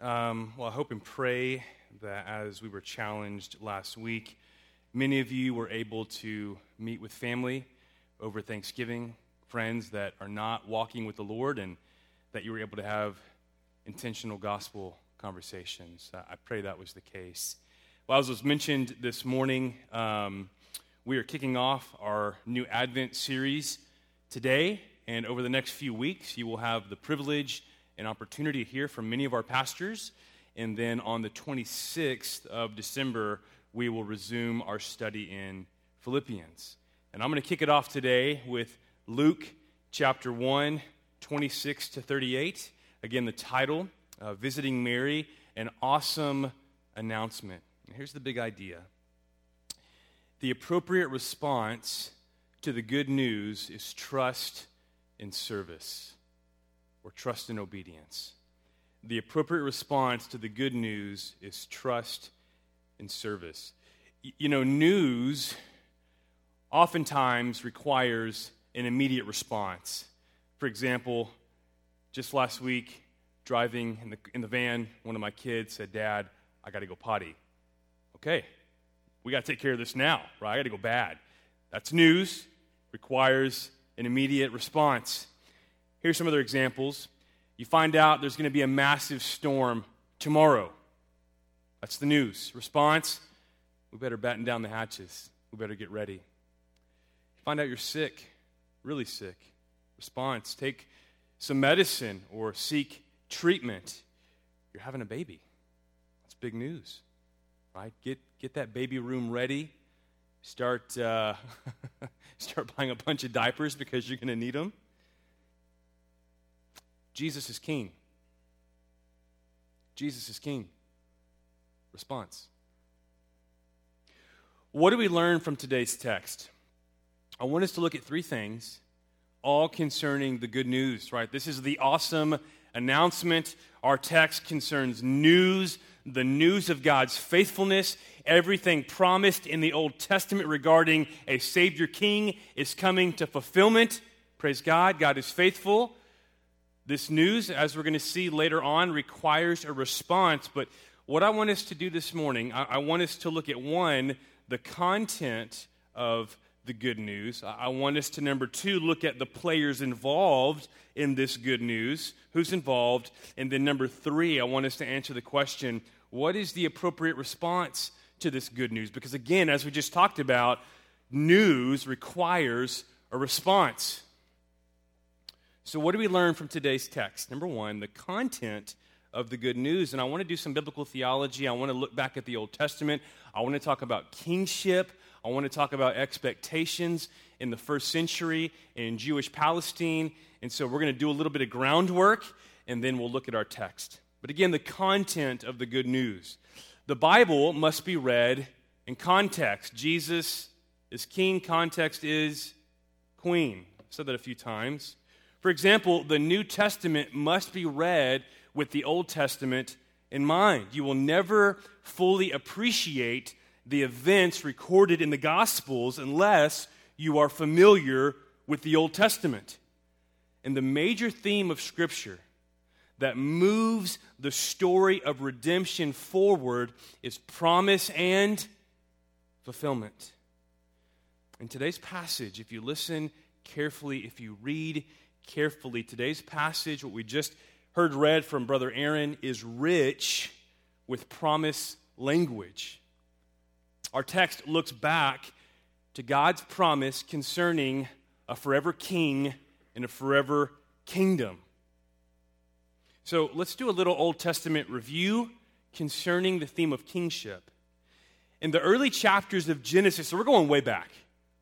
Um, well, I hope and pray that as we were challenged last week, many of you were able to meet with family over Thanksgiving, friends that are not walking with the Lord, and that you were able to have intentional gospel conversations. I pray that was the case. Well, as was mentioned this morning, um, we are kicking off our new Advent series today, and over the next few weeks, you will have the privilege and opportunity to hear from many of our pastors. And then on the 26th of December, we will resume our study in Philippians. And I'm going to kick it off today with Luke chapter 1, 26 to 38. Again, the title, uh, Visiting Mary, an awesome announcement. And here's the big idea the appropriate response to the good news is trust and service or trust and obedience. The appropriate response to the good news is trust and service. You know, news oftentimes requires an immediate response. For example, just last week, driving in the, in the van, one of my kids said, Dad, I got to go potty. Okay, we got to take care of this now, right? I got to go bad. That's news, requires an immediate response. Here's some other examples. You find out there's going to be a massive storm tomorrow. That's the news. Response we better batten down the hatches. We better get ready. Find out you're sick, really sick. Response take some medicine or seek treatment. You're having a baby. That's big news, right? Get, get that baby room ready. Start, uh, start buying a bunch of diapers because you're going to need them. Jesus is king. Jesus is king. Response. What do we learn from today's text? I want us to look at three things, all concerning the good news, right? This is the awesome announcement. Our text concerns news, the news of God's faithfulness. Everything promised in the Old Testament regarding a Savior King is coming to fulfillment. Praise God. God is faithful. This news, as we're going to see later on, requires a response. But what I want us to do this morning, I, I want us to look at one, the content of the good news. I want us to, number two, look at the players involved in this good news, who's involved. And then, number three, I want us to answer the question what is the appropriate response to this good news? Because, again, as we just talked about, news requires a response. So, what do we learn from today's text? Number one, the content of the good news. And I want to do some biblical theology. I want to look back at the Old Testament. I want to talk about kingship. I want to talk about expectations in the first century in Jewish Palestine. And so, we're going to do a little bit of groundwork and then we'll look at our text. But again, the content of the good news. The Bible must be read in context. Jesus is king, context is queen. I've said that a few times. For example, the New Testament must be read with the Old Testament in mind. You will never fully appreciate the events recorded in the Gospels unless you are familiar with the Old Testament. And the major theme of Scripture that moves the story of redemption forward is promise and fulfillment. In today's passage, if you listen carefully, if you read carefully. Today's passage, what we just heard read from Brother Aaron, is rich with promise language. Our text looks back to God's promise concerning a forever king and a forever kingdom. So let's do a little Old Testament review concerning the theme of kingship. In the early chapters of Genesis, so we're going way back.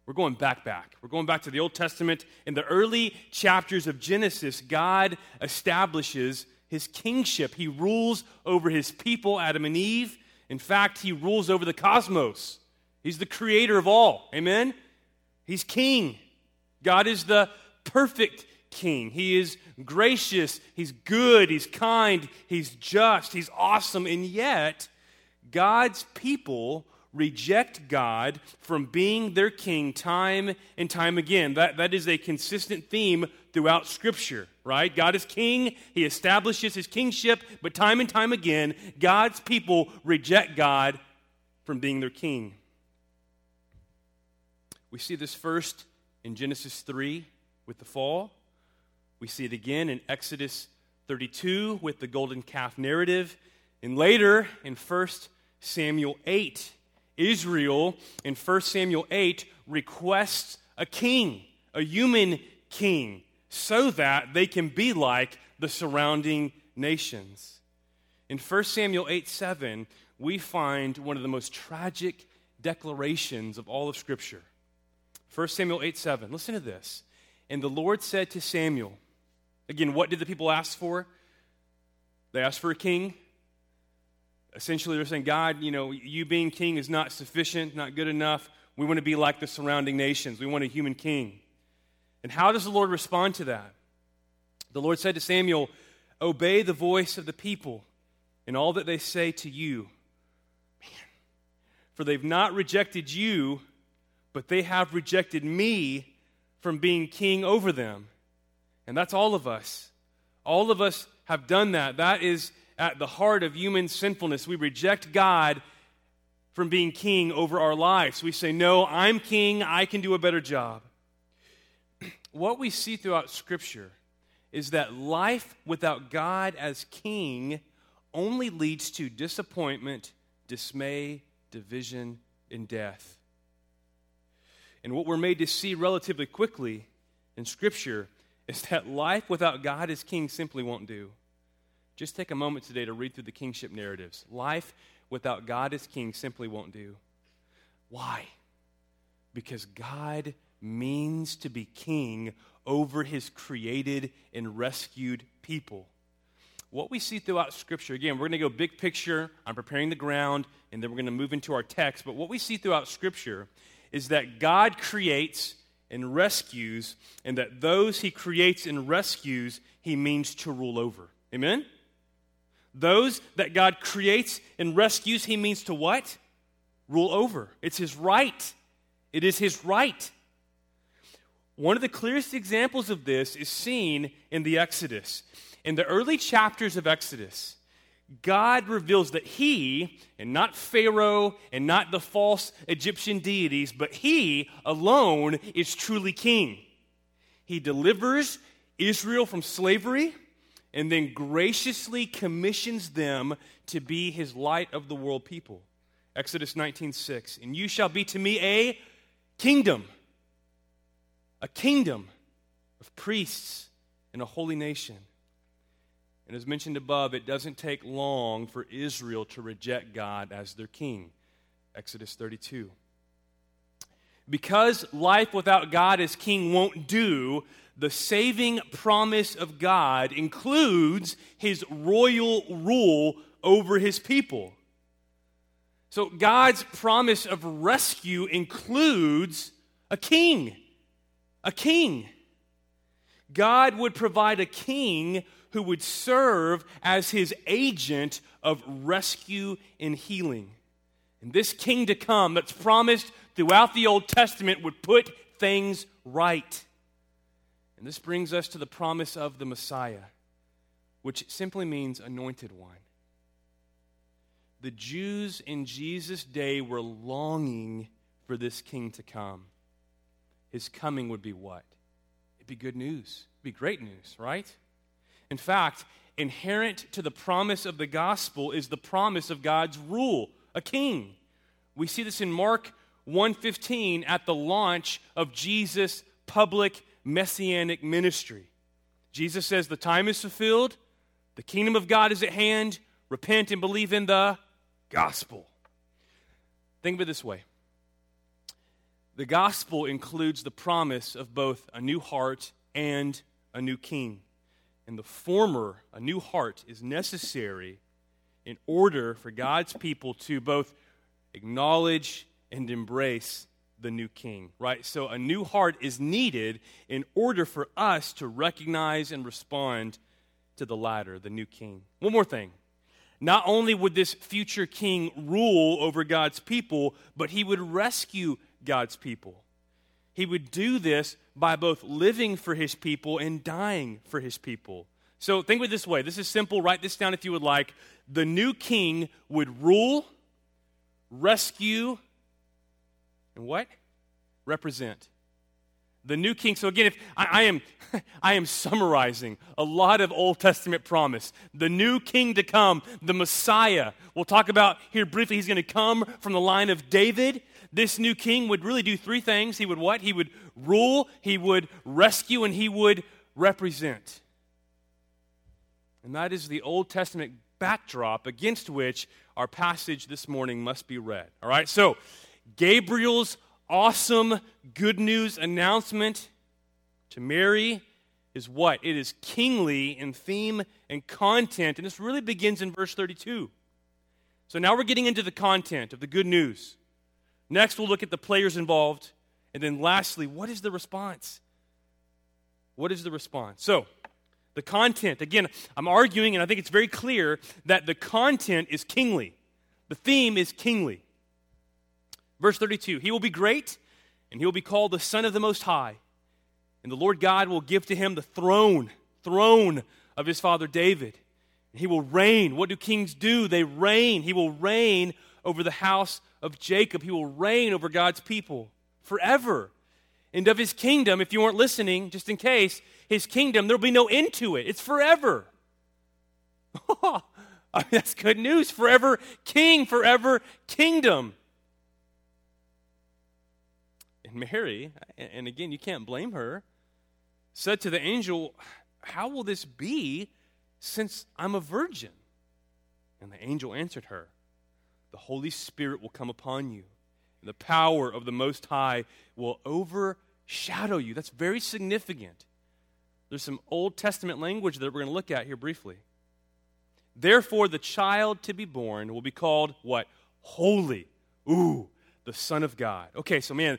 We're going back, back. We're going back to the Old Testament. In the early chapters of Genesis, God establishes his kingship. He rules over his people, Adam and Eve. In fact, he rules over the cosmos. He's the creator of all. Amen? He's king. God is the perfect king. He is gracious. He's good. He's kind. He's just. He's awesome. And yet, God's people reject God from being their king time and time again. That, that is a consistent theme throughout Scripture, right? God is king, he establishes his kingship, but time and time again, God's people reject God from being their king. We see this first in Genesis 3 with the fall. We see it again in Exodus 32 with the golden calf narrative. And later in 1 Samuel 8, Israel in 1 Samuel 8 requests a king, a human king, so that they can be like the surrounding nations. In 1 Samuel 8 7, we find one of the most tragic declarations of all of Scripture. 1 Samuel 8 7. Listen to this. And the Lord said to Samuel, again, what did the people ask for? They asked for a king. Essentially, they're saying, God, you know, you being king is not sufficient, not good enough. We want to be like the surrounding nations. We want a human king. And how does the Lord respond to that? The Lord said to Samuel, Obey the voice of the people in all that they say to you. Man, for they've not rejected you, but they have rejected me from being king over them. And that's all of us. All of us have done that. That is at the heart of human sinfulness. We reject God from being king over our lives. We say, No, I'm king, I can do a better job. What we see throughout Scripture is that life without God as king only leads to disappointment, dismay, division, and death. And what we're made to see relatively quickly in Scripture is that life without God as king simply won't do. Just take a moment today to read through the kingship narratives. Life without God as king simply won't do. Why? Because God means to be king over his created and rescued people. What we see throughout Scripture, again, we're going to go big picture. I'm preparing the ground, and then we're going to move into our text. But what we see throughout Scripture is that God creates and rescues, and that those he creates and rescues, he means to rule over. Amen? Those that God creates and rescues, he means to what? Rule over. It's his right. It is his right. One of the clearest examples of this is seen in the Exodus. In the early chapters of Exodus, God reveals that He, and not Pharaoh and not the false Egyptian deities, but He alone is truly King. He delivers Israel from slavery and then graciously commissions them to be His light of the world people. Exodus 19:6 And you shall be to me a kingdom a kingdom of priests and a holy nation. And as mentioned above, it doesn't take long for Israel to reject God as their king. Exodus 32. Because life without God as king won't do, the saving promise of God includes his royal rule over his people. So God's promise of rescue includes a king. A king. God would provide a king who would serve as his agent of rescue and healing. And this king to come that's promised throughout the Old Testament would put things right. And this brings us to the promise of the Messiah, which simply means anointed one. The Jews in Jesus' day were longing for this king to come. His coming would be what? It'd be good news. It'd be great news, right? In fact, inherent to the promise of the gospel is the promise of God's rule, a king. We see this in Mark 1:15 at the launch of Jesus' public messianic ministry. Jesus says the time is fulfilled, the kingdom of God is at hand, repent and believe in the gospel. Think of it this way. The gospel includes the promise of both a new heart and a new king. And the former, a new heart, is necessary in order for God's people to both acknowledge and embrace the new king, right? So a new heart is needed in order for us to recognize and respond to the latter, the new king. One more thing. Not only would this future king rule over God's people, but he would rescue God's people. He would do this by both living for his people and dying for his people. So think of it this way this is simple. Write this down if you would like. The new king would rule, rescue, and what? Represent. The new king. So again, if I, I, am I am summarizing a lot of Old Testament promise. The new king to come, the Messiah. We'll talk about here briefly, he's going to come from the line of David. This new king would really do three things. He would what? He would rule, he would rescue, and he would represent. And that is the Old Testament backdrop against which our passage this morning must be read. All right? So, Gabriel's awesome good news announcement to Mary is what? It is kingly in theme and content, and this really begins in verse 32. So now we're getting into the content of the good news. Next, we'll look at the players involved. And then lastly, what is the response? What is the response? So, the content, again, I'm arguing, and I think it's very clear that the content is kingly. The theme is kingly. Verse 32 He will be great, and he will be called the Son of the Most High. And the Lord God will give to him the throne, throne of his father David. And he will reign. What do kings do? They reign. He will reign over the house of Jacob. He will reign over God's people forever. And of his kingdom, if you weren't listening, just in case, his kingdom, there'll be no end to it. It's forever. I mean, that's good news. Forever king, forever kingdom. And Mary, and again, you can't blame her, said to the angel, How will this be since I'm a virgin? And the angel answered her, The Holy Spirit will come upon you, and the power of the Most High will overshadow you. That's very significant. There's some Old Testament language that we're going to look at here briefly. Therefore, the child to be born will be called what? Holy. Ooh, the Son of God. Okay, so man,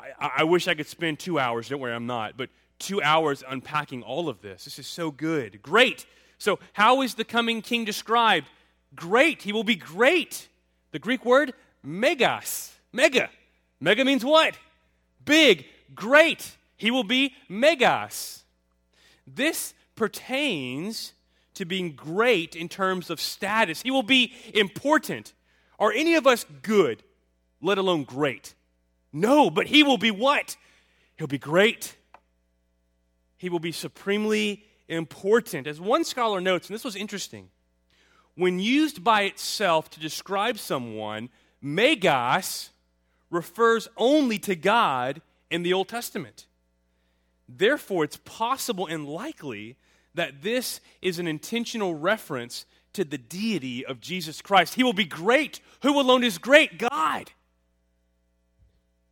I, I wish I could spend two hours. Don't worry, I'm not. But two hours unpacking all of this. This is so good. Great. So, how is the coming king described? Great. He will be great. The Greek word, megas. Mega. Mega means what? Big, great. He will be megas. This pertains to being great in terms of status. He will be important. Are any of us good, let alone great? No, but he will be what? He'll be great. He will be supremely important. As one scholar notes, and this was interesting, when used by itself to describe someone, megas refers only to God in the Old Testament. Therefore, it's possible and likely that this is an intentional reference to the deity of Jesus Christ. He will be great. Who alone is great? God.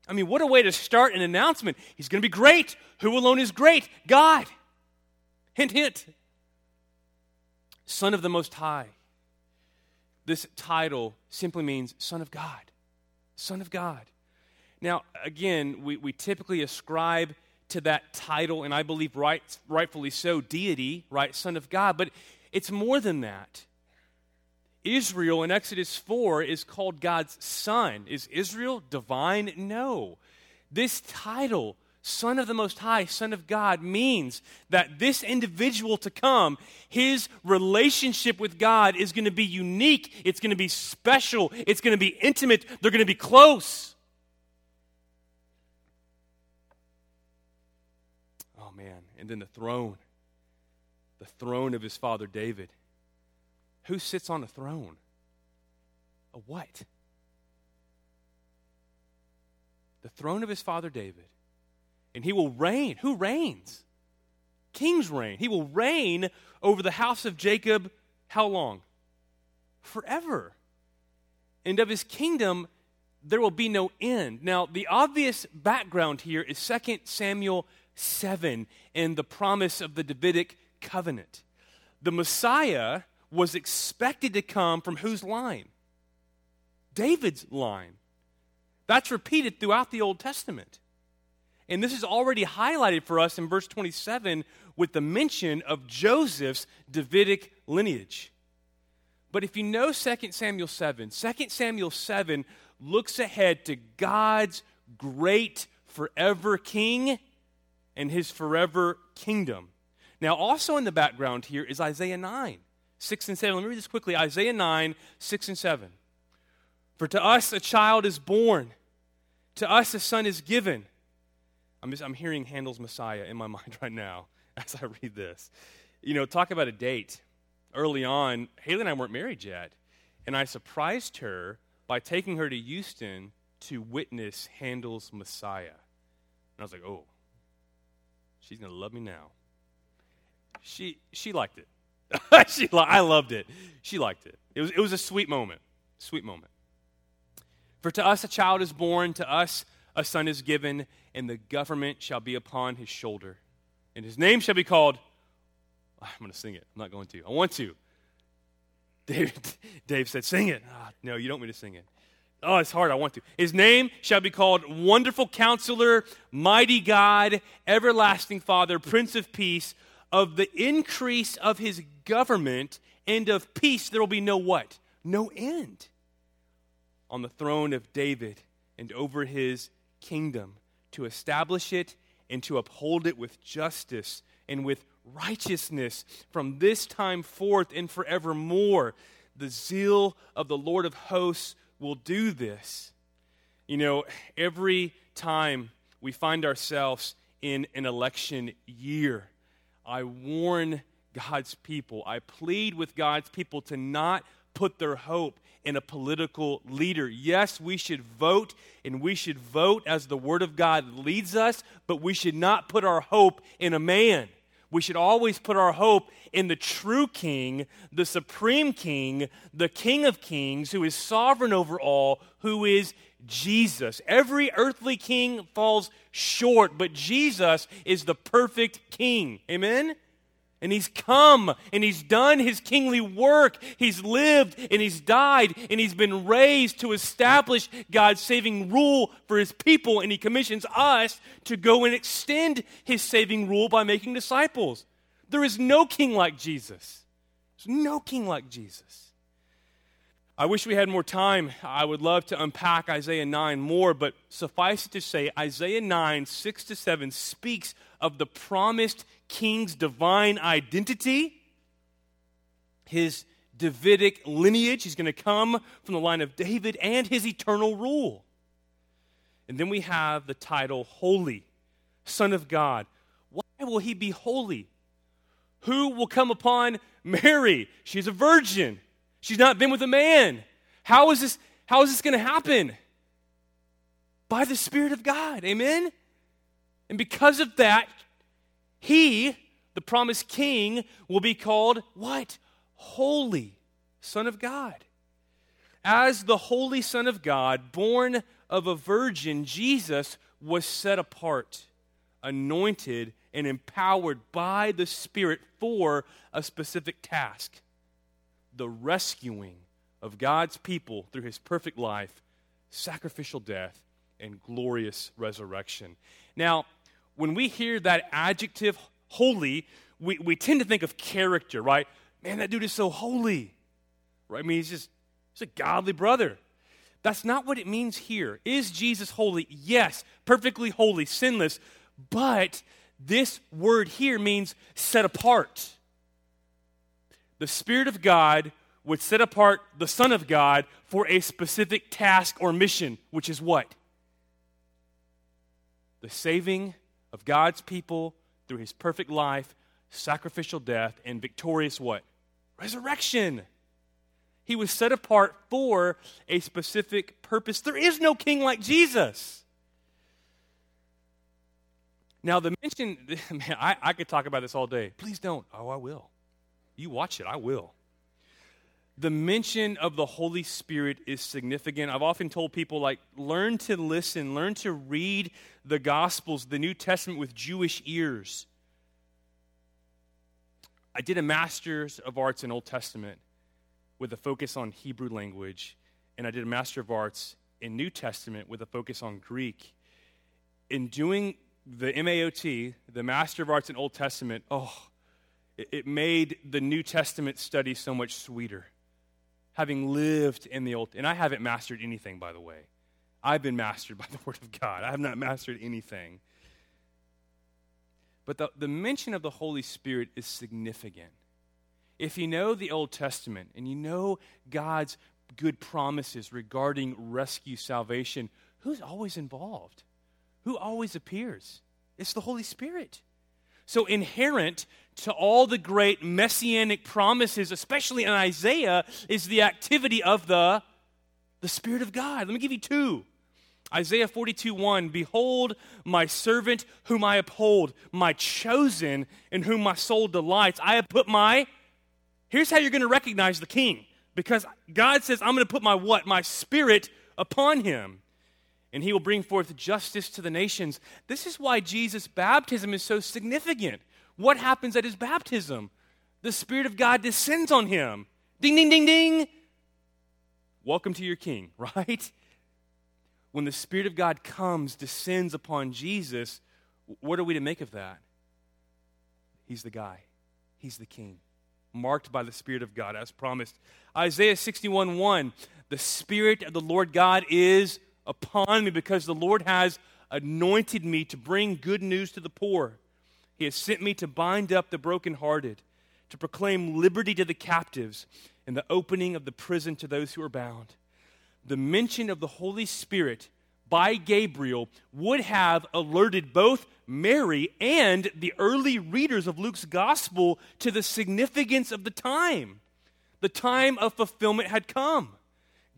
I mean, what a way to start an announcement. He's going to be great. Who alone is great? God. Hint, hint. Son of the Most High. This title simply means Son of God. Son of God. Now, again, we, we typically ascribe to that title, and I believe right, rightfully so, deity, right, Son of God. But it's more than that. Israel in Exodus 4 is called God's son. Is Israel divine? No. This title, Son of the Most High, Son of God, means that this individual to come, his relationship with God is going to be unique, it's going to be special, it's going to be intimate, they're going to be close. Oh, man. And then the throne, the throne of his father David. Who sits on the throne? A what? The throne of his father David. And he will reign. Who reigns? Kings reign. He will reign over the house of Jacob how long? Forever. And of his kingdom, there will be no end. Now, the obvious background here is 2 Samuel 7 and the promise of the Davidic covenant. The Messiah was expected to come from whose line? David's line. That's repeated throughout the Old Testament. And this is already highlighted for us in verse 27 with the mention of Joseph's Davidic lineage. But if you know 2 Samuel 7, 2 Samuel 7 looks ahead to God's great forever king and his forever kingdom. Now, also in the background here is Isaiah 9, 6 and 7. Let me read this quickly Isaiah 9, 6 and 7. For to us a child is born, to us a son is given. I'm, just, I'm hearing Handel's Messiah in my mind right now as I read this. You know, talk about a date. Early on, Haley and I weren't married yet, and I surprised her by taking her to Houston to witness Handel's Messiah. And I was like, oh, she's going to love me now. She, she liked it. she, I loved it. She liked it. It was, it was a sweet moment. Sweet moment. For to us a child is born, to us a son is given, and the government shall be upon his shoulder. And his name shall be called. I'm going to sing it. I'm not going to. I want to. Dave, Dave said, Sing it. Oh, no, you don't want to sing it. Oh, it's hard. I want to. His name shall be called Wonderful Counselor, Mighty God, Everlasting Father, Prince of Peace. Of the increase of his government and of peace, there will be no what? No end on the throne of David and over his kingdom, to establish it and to uphold it with justice and with righteousness from this time forth and forevermore. The zeal of the Lord of hosts will do this. You know, every time we find ourselves in an election year, I warn God's people, I plead with God's people to not put their hope in a political leader. Yes, we should vote, and we should vote as the Word of God leads us, but we should not put our hope in a man. We should always put our hope in the true King, the supreme King, the King of kings, who is sovereign over all, who is Jesus. Every earthly king falls short, but Jesus is the perfect King. Amen? And he's come and he's done his kingly work. He's lived and he's died and he's been raised to establish God's saving rule for his people. And he commissions us to go and extend his saving rule by making disciples. There is no king like Jesus. There's no king like Jesus. I wish we had more time. I would love to unpack Isaiah 9 more, but suffice it to say, Isaiah 9, 6 to 7 speaks of the promised king's divine identity, his Davidic lineage. He's going to come from the line of David and his eternal rule. And then we have the title Holy, Son of God. Why will he be holy? Who will come upon Mary? She's a virgin. She's not been with a man. How is this, how is this going to happen? By the Spirit of God. Amen? And because of that, he, the promised king, will be called what? Holy Son of God. As the Holy Son of God, born of a virgin, Jesus was set apart, anointed, and empowered by the Spirit for a specific task the rescuing of God's people through his perfect life, sacrificial death, and glorious resurrection. Now, when we hear that adjective holy, we, we tend to think of character, right? Man, that dude is so holy. Right? I mean, he's just he's a godly brother. That's not what it means here. Is Jesus holy? Yes, perfectly holy, sinless. But this word here means set apart. The Spirit of God would set apart the Son of God for a specific task or mission, which is what? The saving of God's people through his perfect life, sacrificial death, and victorious what? Resurrection. He was set apart for a specific purpose. There is no king like Jesus. Now, the mention, man, I, I could talk about this all day. Please don't. Oh, I will. You watch it, I will the mention of the Holy Spirit is significant. I've often told people, like, learn to listen, learn to read the Gospels, the New Testament with Jewish ears. I did a Master's of Arts in Old Testament with a focus on Hebrew language, and I did a Master of Arts in New Testament with a focus on Greek. In doing the MAOT, the Master of Arts in Old Testament, oh, it made the New Testament study so much sweeter having lived in the Old, and I haven't mastered anything, by the way. I've been mastered by the Word of God. I have not mastered anything. But the, the mention of the Holy Spirit is significant. If you know the Old Testament and you know God's good promises regarding rescue salvation, who's always involved? Who always appears? It's the Holy Spirit. So, inherent to all the great messianic promises, especially in Isaiah, is the activity of the, the Spirit of God. Let me give you two. Isaiah 42 1 Behold, my servant whom I uphold, my chosen in whom my soul delights. I have put my, here's how you're going to recognize the king. Because God says, I'm going to put my what? My spirit upon him. And he will bring forth justice to the nations. This is why Jesus' baptism is so significant. What happens at his baptism? The Spirit of God descends on him. Ding, ding, ding, ding. Welcome to your King, right? When the Spirit of God comes, descends upon Jesus, what are we to make of that? He's the guy, He's the King marked by the Spirit of God, as promised. Isaiah 61 1 The Spirit of the Lord God is upon me because the Lord has anointed me to bring good news to the poor. He has sent me to bind up the brokenhearted, to proclaim liberty to the captives, and the opening of the prison to those who are bound. The mention of the Holy Spirit by Gabriel would have alerted both Mary and the early readers of Luke's gospel to the significance of the time. The time of fulfillment had come.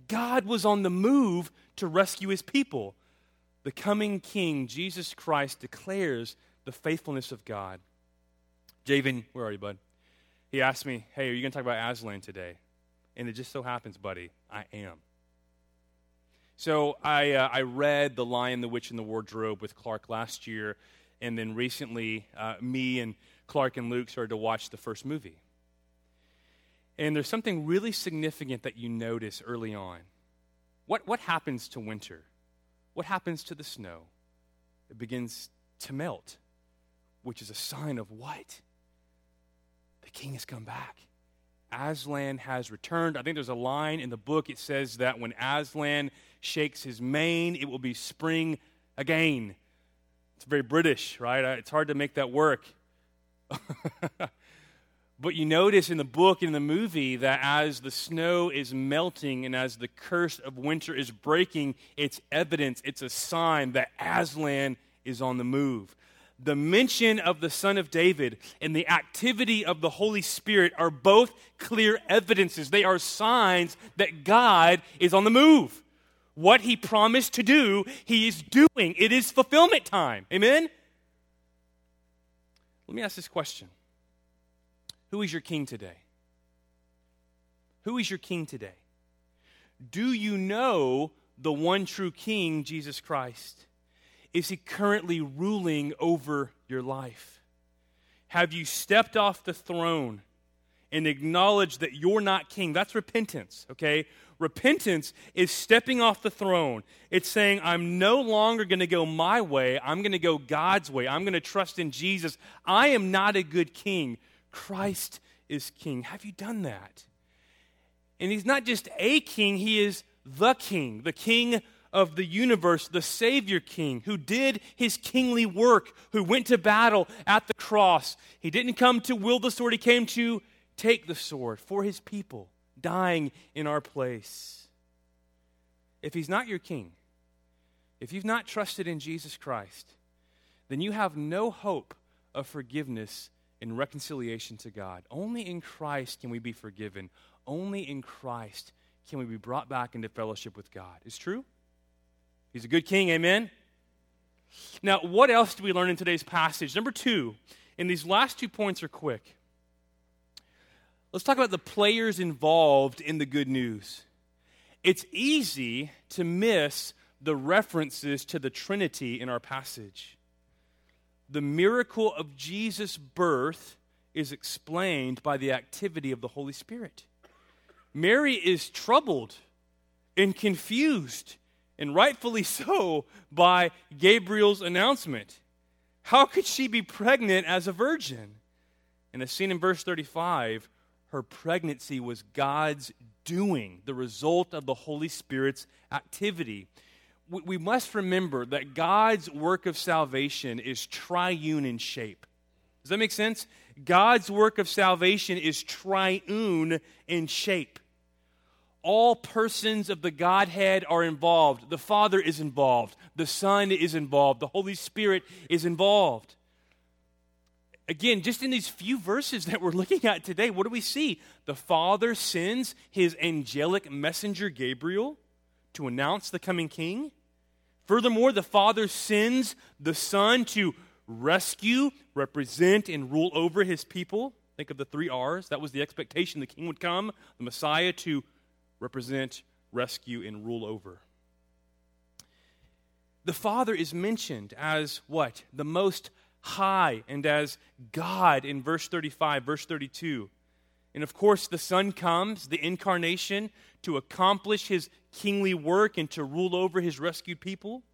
God was on the move to rescue his people. The coming king, Jesus Christ, declares the faithfulness of God. Javen, where are you, bud? He asked me, Hey, are you going to talk about Aslan today? And it just so happens, buddy, I am. So I, uh, I read The Lion, the Witch, and the Wardrobe with Clark last year, and then recently, uh, me and Clark and Luke started to watch the first movie. And there's something really significant that you notice early on. What, what happens to winter? What happens to the snow? It begins to melt, which is a sign of what? The king has come back. Aslan has returned. I think there's a line in the book. It says that when Aslan shakes his mane, it will be spring again. It's very British, right? Uh, it's hard to make that work. but you notice in the book in the movie that as the snow is melting and as the curse of winter is breaking, it's evidence, it's a sign that Aslan is on the move the mention of the Son of David and the activity of the Holy Spirit are both clear evidences. They are signs that God is on the move. What he promised to do, he is doing. It is fulfillment time. Amen? Let me ask this question Who is your king today? Who is your king today? Do you know the one true king, Jesus Christ? Is he currently ruling over your life? Have you stepped off the throne and acknowledged that you're not king? That's repentance, okay? Repentance is stepping off the throne. It's saying, I'm no longer going to go my way. I'm going to go God's way. I'm going to trust in Jesus. I am not a good king. Christ is king. Have you done that? And he's not just a king, he is the king, the king of the universe, the Savior King, who did his kingly work, who went to battle at the cross. He didn't come to wield the sword, he came to take the sword for his people, dying in our place. If he's not your king, if you've not trusted in Jesus Christ, then you have no hope of forgiveness and reconciliation to God. Only in Christ can we be forgiven. Only in Christ can we be brought back into fellowship with God. Is true? He's a good king, amen? Now, what else do we learn in today's passage? Number two, and these last two points are quick. Let's talk about the players involved in the good news. It's easy to miss the references to the Trinity in our passage. The miracle of Jesus' birth is explained by the activity of the Holy Spirit. Mary is troubled and confused and rightfully so, by Gabriel's announcement. How could she be pregnant as a virgin? And as seen in verse 35, her pregnancy was God's doing, the result of the Holy Spirit's activity. We must remember that God's work of salvation is triune in shape. Does that make sense? God's work of salvation is triune in shape. All persons of the Godhead are involved. The Father is involved. The Son is involved. The Holy Spirit is involved. Again, just in these few verses that we're looking at today, what do we see? The Father sends his angelic messenger, Gabriel, to announce the coming king. Furthermore, the Father sends the Son to rescue, represent, and rule over his people. Think of the three R's. That was the expectation the king would come, the Messiah to represent, rescue, and rule over. The Father is mentioned as what? The most high and as God in verse 35, verse 32. And of course, the Son comes, the incarnation, to accomplish his kingly work and to rule over his rescued people.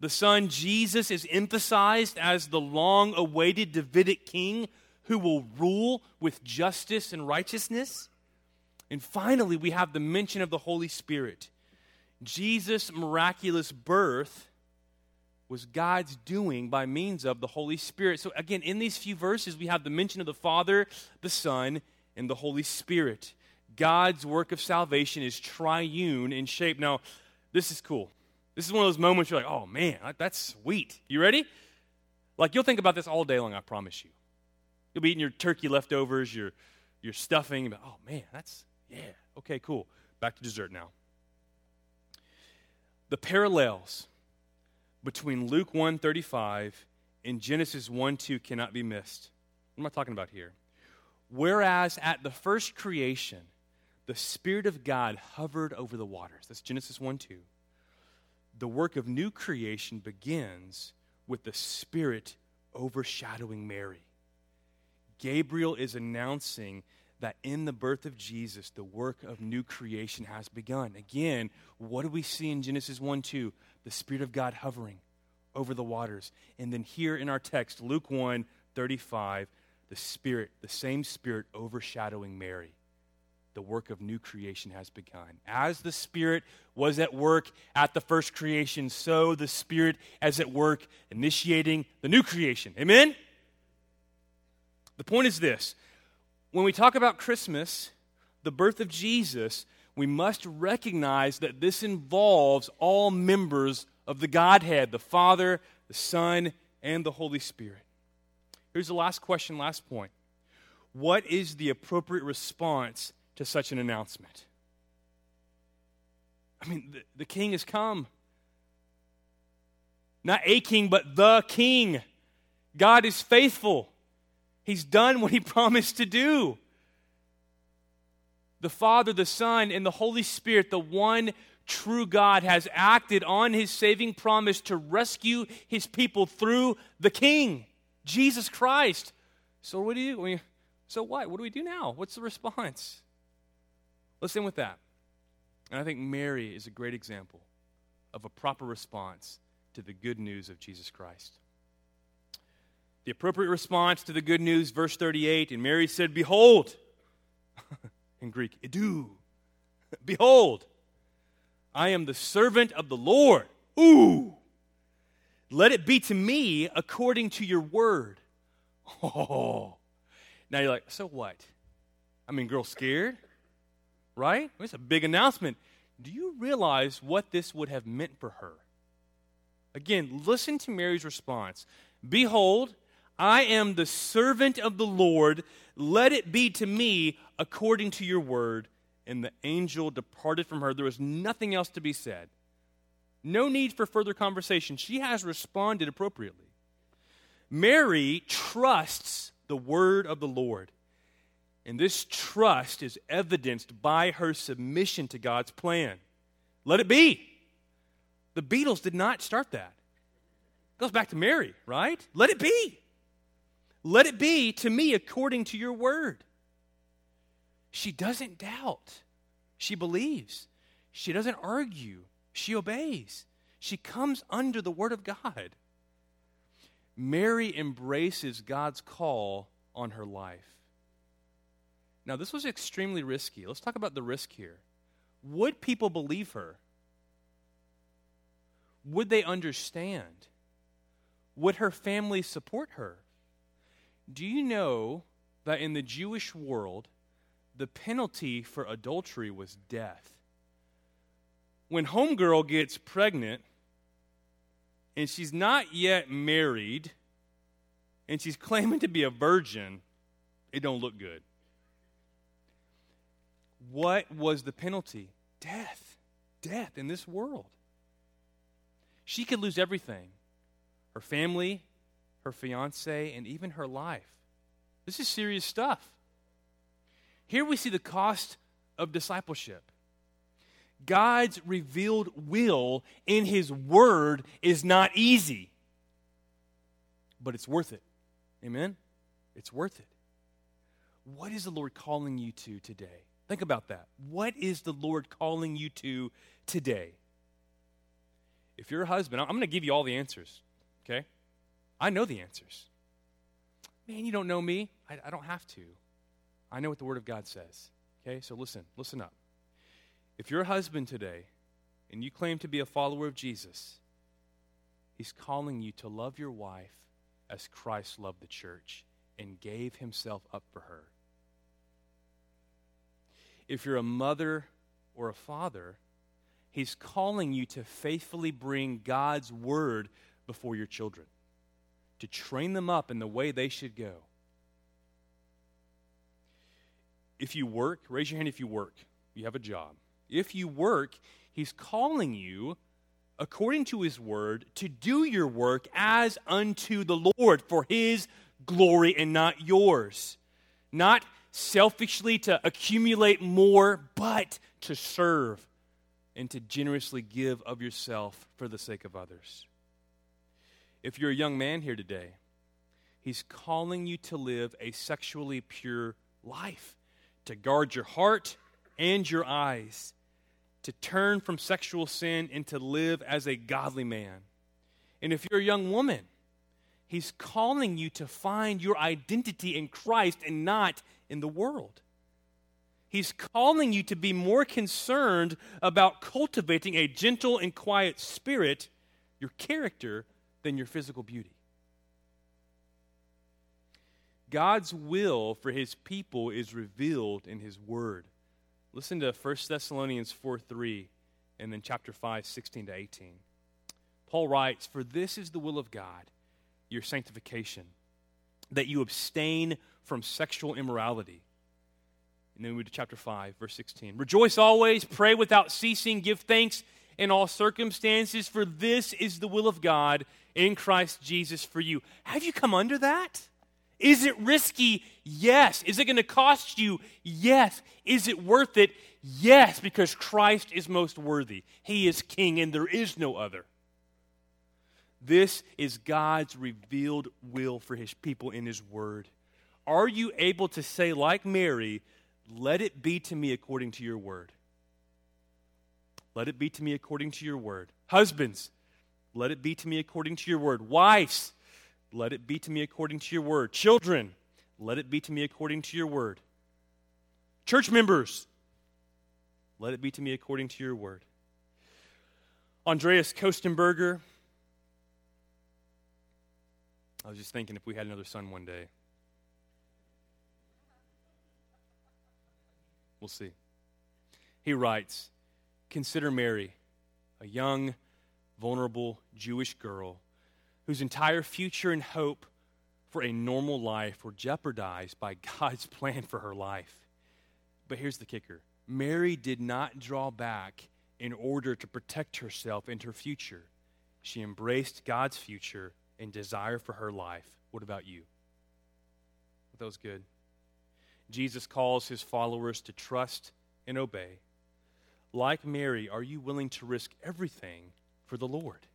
The Son, Jesus, is emphasized as the long awaited Davidic king who will rule with justice and righteousness. And finally, we have the mention of the Holy Spirit. Jesus' miraculous birth was God's doing by means of the Holy Spirit. So, again, in these few verses, we have the mention of the Father, the Son, and the Holy Spirit. God's work of salvation is triune in shape. Now, this is cool. This is one of those moments you're like, oh man, that's sweet. You ready? Like, you'll think about this all day long, I promise you. You'll be eating your turkey leftovers, your, your stuffing, but oh man, that's, yeah, okay, cool. Back to dessert now. The parallels between Luke 1:35 and Genesis 1:2 cannot be missed. What am I talking about here? Whereas at the first creation, the Spirit of God hovered over the waters. That's Genesis 1 2. The work of new creation begins with the Spirit overshadowing Mary. Gabriel is announcing that in the birth of Jesus, the work of new creation has begun. Again, what do we see in Genesis 1 2? The Spirit of God hovering over the waters. And then here in our text, Luke 1 35, the Spirit, the same Spirit overshadowing Mary. The work of new creation has begun. As the Spirit was at work at the first creation, so the Spirit is at work initiating the new creation. Amen? The point is this when we talk about Christmas, the birth of Jesus, we must recognize that this involves all members of the Godhead the Father, the Son, and the Holy Spirit. Here's the last question, last point. What is the appropriate response to such an announcement? I mean, the, the king has come. Not a king, but the king. God is faithful. He's done what he promised to do. The Father, the Son, and the Holy Spirit, the one true God, has acted on his saving promise to rescue his people through the King, Jesus Christ. So, what do you so what? What do we do now? What's the response? Listen with that. And I think Mary is a great example of a proper response to the good news of Jesus Christ. The appropriate response to the good news, verse 38, and Mary said, Behold, in Greek, idou, behold, I am the servant of the Lord. Ooh, let it be to me according to your word. Oh, now you're like, so what? I mean, girl scared, right? It's a big announcement. Do you realize what this would have meant for her? Again, listen to Mary's response. Behold, I am the servant of the Lord. Let it be to me according to your word. And the angel departed from her. There was nothing else to be said. No need for further conversation. She has responded appropriately. Mary trusts the word of the Lord. And this trust is evidenced by her submission to God's plan. Let it be. The Beatles did not start that. It goes back to Mary, right? Let it be. Let it be to me according to your word. She doesn't doubt. She believes. She doesn't argue. She obeys. She comes under the word of God. Mary embraces God's call on her life. Now, this was extremely risky. Let's talk about the risk here. Would people believe her? Would they understand? Would her family support her? Do you know that in the Jewish world, the penalty for adultery was death? When homegirl gets pregnant and she's not yet married and she's claiming to be a virgin, it don't look good. What was the penalty? Death. Death in this world. She could lose everything her family, her fiance, and even her life. This is serious stuff. Here we see the cost of discipleship. God's revealed will in His Word is not easy, but it's worth it. Amen? It's worth it. What is the Lord calling you to today? Think about that. What is the Lord calling you to today? If you're a husband, I'm going to give you all the answers, okay? I know the answers. Man, you don't know me. I, I don't have to. I know what the Word of God says, okay? So listen, listen up. If you're a husband today and you claim to be a follower of Jesus, He's calling you to love your wife as Christ loved the church and gave Himself up for her. If you're a mother or a father, He's calling you to faithfully bring God's word before your children, to train them up in the way they should go. If you work, raise your hand if you work. You have a job. If you work, He's calling you, according to His word, to do your work as unto the Lord for His glory and not yours. Not selfishly to accumulate more, but to serve and to generously give of yourself for the sake of others. If you're a young man here today, he's calling you to live a sexually pure life, to guard your heart and your eyes, to turn from sexual sin and to live as a godly man. And if you're a young woman, he's calling you to find your identity in Christ and not in the world. He's calling you to be more concerned about cultivating a gentle and quiet spirit, your character, than your physical beauty. God's will for his people is revealed in his word. Listen to 1 Thessalonians 4 3 and then chapter 5, 16 to 18. Paul writes, For this is the will of God, your sanctification, that you abstain from sexual immorality and then we to chapter 5, verse 16. Rejoice always, pray without ceasing, give thanks in all circumstances, for this is the will of God in Christ Jesus for you. Have you come under that? Is it risky? Yes. Is it going to cost you? Yes. Is it worth it? Yes, because Christ is most worthy. He is king, and there is no other. This is God's revealed will for his people in his word. Are you able to say, like Mary, let it be to me according to your word. Let it be to me according to your word. Husbands, let it be to me according to your word. Wives, let it be to me according to your word. Children, let it be to me according to your word. Church members, let it be to me according to your word. Andreas Kostenberger, I was just thinking if we had another son one day. We'll see. He writes Consider Mary, a young, vulnerable Jewish girl whose entire future and hope for a normal life were jeopardized by God's plan for her life. But here's the kicker Mary did not draw back in order to protect herself and her future. She embraced God's future and desire for her life. What about you? That was good. Jesus calls his followers to trust and obey. Like Mary, are you willing to risk everything for the Lord?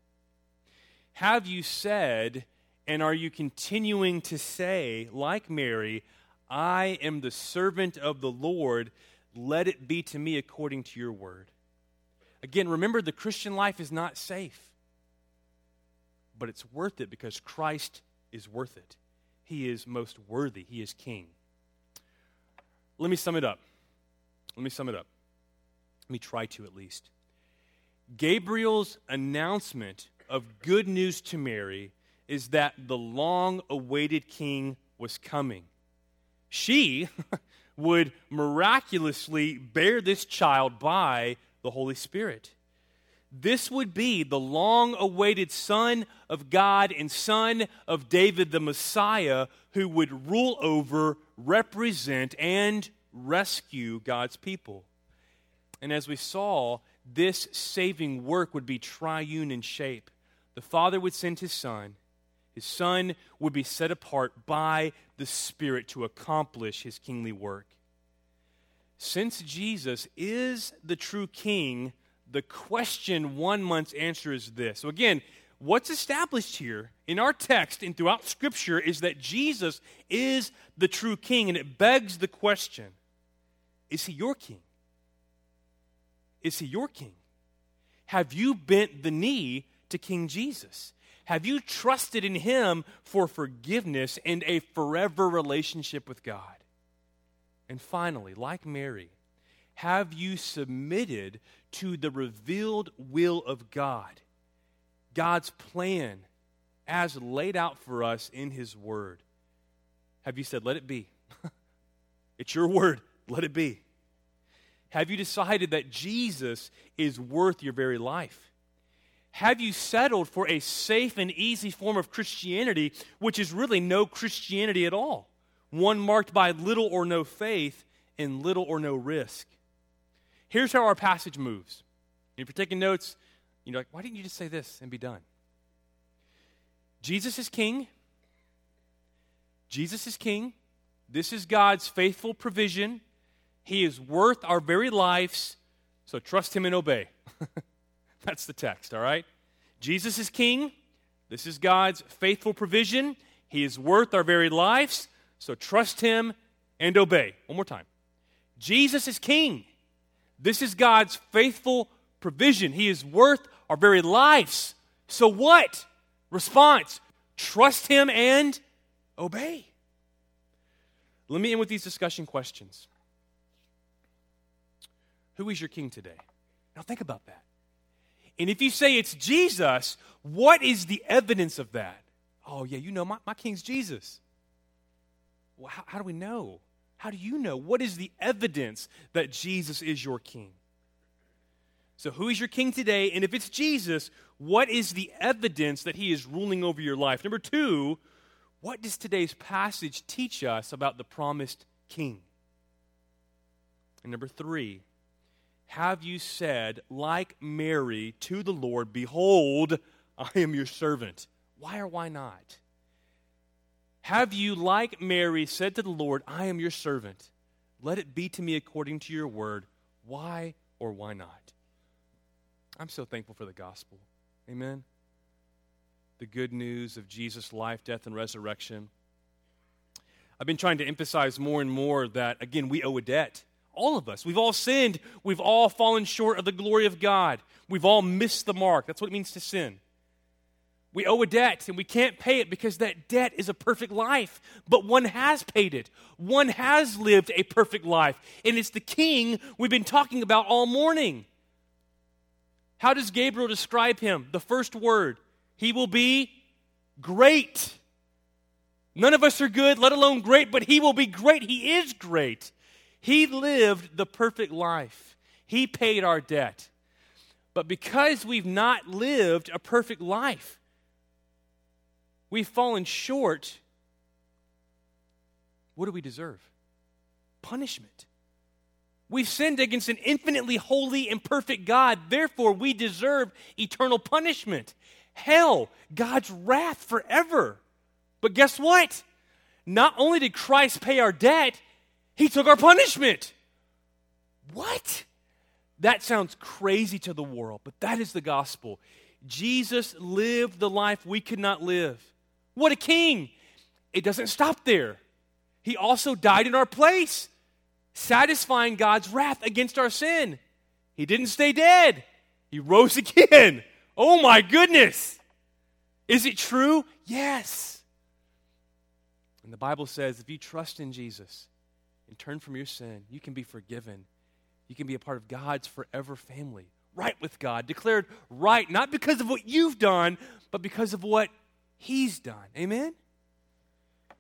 Have you said, and are you continuing to say, like Mary, I am the servant of the Lord, let it be to me according to your word? Again, remember the Christian life is not safe, but it's worth it because Christ is worth it. He is most worthy, He is King. Let me sum it up. Let me sum it up. Let me try to at least. Gabriel's announcement of good news to Mary is that the long awaited king was coming. She would miraculously bear this child by the Holy Spirit. This would be the long awaited Son of God and Son of David, the Messiah, who would rule over, represent, and rescue God's people. And as we saw, this saving work would be triune in shape. The Father would send His Son, His Son would be set apart by the Spirit to accomplish His kingly work. Since Jesus is the true King, the question one month's answer is this. So, again, what's established here in our text and throughout Scripture is that Jesus is the true King, and it begs the question Is he your King? Is he your King? Have you bent the knee to King Jesus? Have you trusted in him for forgiveness and a forever relationship with God? And finally, like Mary, have you submitted to the revealed will of God, God's plan as laid out for us in His Word? Have you said, Let it be? it's your word, let it be. Have you decided that Jesus is worth your very life? Have you settled for a safe and easy form of Christianity, which is really no Christianity at all? One marked by little or no faith and little or no risk. Here's how our passage moves. If you're taking notes, you're like, why didn't you just say this and be done? Jesus is king. Jesus is king. This is God's faithful provision. He is worth our very lives, so trust him and obey. That's the text, all right? Jesus is king. This is God's faithful provision. He is worth our very lives, so trust him and obey. One more time. Jesus is king. This is God's faithful provision. He is worth our very lives. So what? Response trust Him and obey. Let me end with these discussion questions. Who is your king today? Now think about that. And if you say it's Jesus, what is the evidence of that? Oh, yeah, you know, my, my king's Jesus. Well, how, how do we know? How do you know? What is the evidence that Jesus is your king? So, who is your king today? And if it's Jesus, what is the evidence that he is ruling over your life? Number two, what does today's passage teach us about the promised king? And number three, have you said, like Mary, to the Lord, Behold, I am your servant? Why or why not? Have you, like Mary, said to the Lord, I am your servant? Let it be to me according to your word. Why or why not? I'm so thankful for the gospel. Amen. The good news of Jesus' life, death, and resurrection. I've been trying to emphasize more and more that, again, we owe a debt. All of us. We've all sinned. We've all fallen short of the glory of God. We've all missed the mark. That's what it means to sin. We owe a debt and we can't pay it because that debt is a perfect life. But one has paid it. One has lived a perfect life. And it's the king we've been talking about all morning. How does Gabriel describe him? The first word He will be great. None of us are good, let alone great, but He will be great. He is great. He lived the perfect life, He paid our debt. But because we've not lived a perfect life, we've fallen short. What do we deserve? Punishment. We've sinned against an infinitely holy and perfect God. Therefore, we deserve eternal punishment. Hell, God's wrath forever. But guess what? Not only did Christ pay our debt, he took our punishment. What? That sounds crazy to the world, but that is the gospel. Jesus lived the life we could not live. What a king! It doesn't stop there. He also died in our place, satisfying God's wrath against our sin. He didn't stay dead, he rose again. Oh my goodness! Is it true? Yes. And the Bible says if you trust in Jesus and turn from your sin, you can be forgiven. You can be a part of God's forever family, right with God, declared right, not because of what you've done, but because of what He's done. Amen?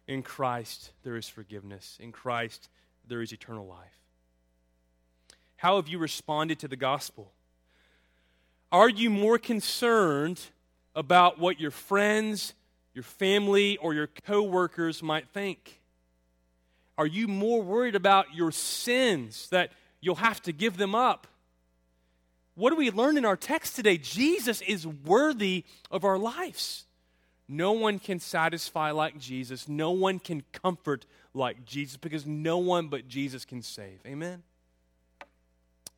In Christ, there is forgiveness. In Christ, there is eternal life. How have you responded to the gospel? Are you more concerned about what your friends, your family, or your coworkers might think? Are you more worried about your sins that you'll have to give them up? What do we learn in our text today? Jesus is worthy of our lives. No one can satisfy like Jesus. No one can comfort like Jesus because no one but Jesus can save. Amen?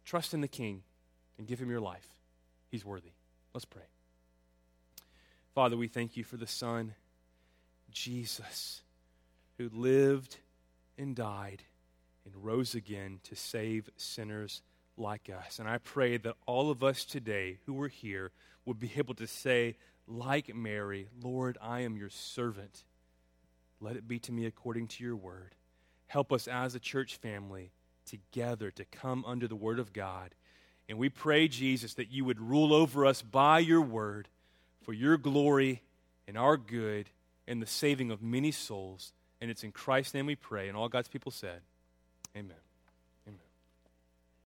Trust in the King and give him your life. He's worthy. Let's pray. Father, we thank you for the Son, Jesus, who lived and died and rose again to save sinners like us. And I pray that all of us today who are here would be able to say, like Mary, Lord, I am your servant. Let it be to me according to your word. Help us as a church family together to come under the word of God. And we pray, Jesus, that you would rule over us by your word for your glory and our good and the saving of many souls. And it's in Christ's name we pray. And all God's people said, Amen.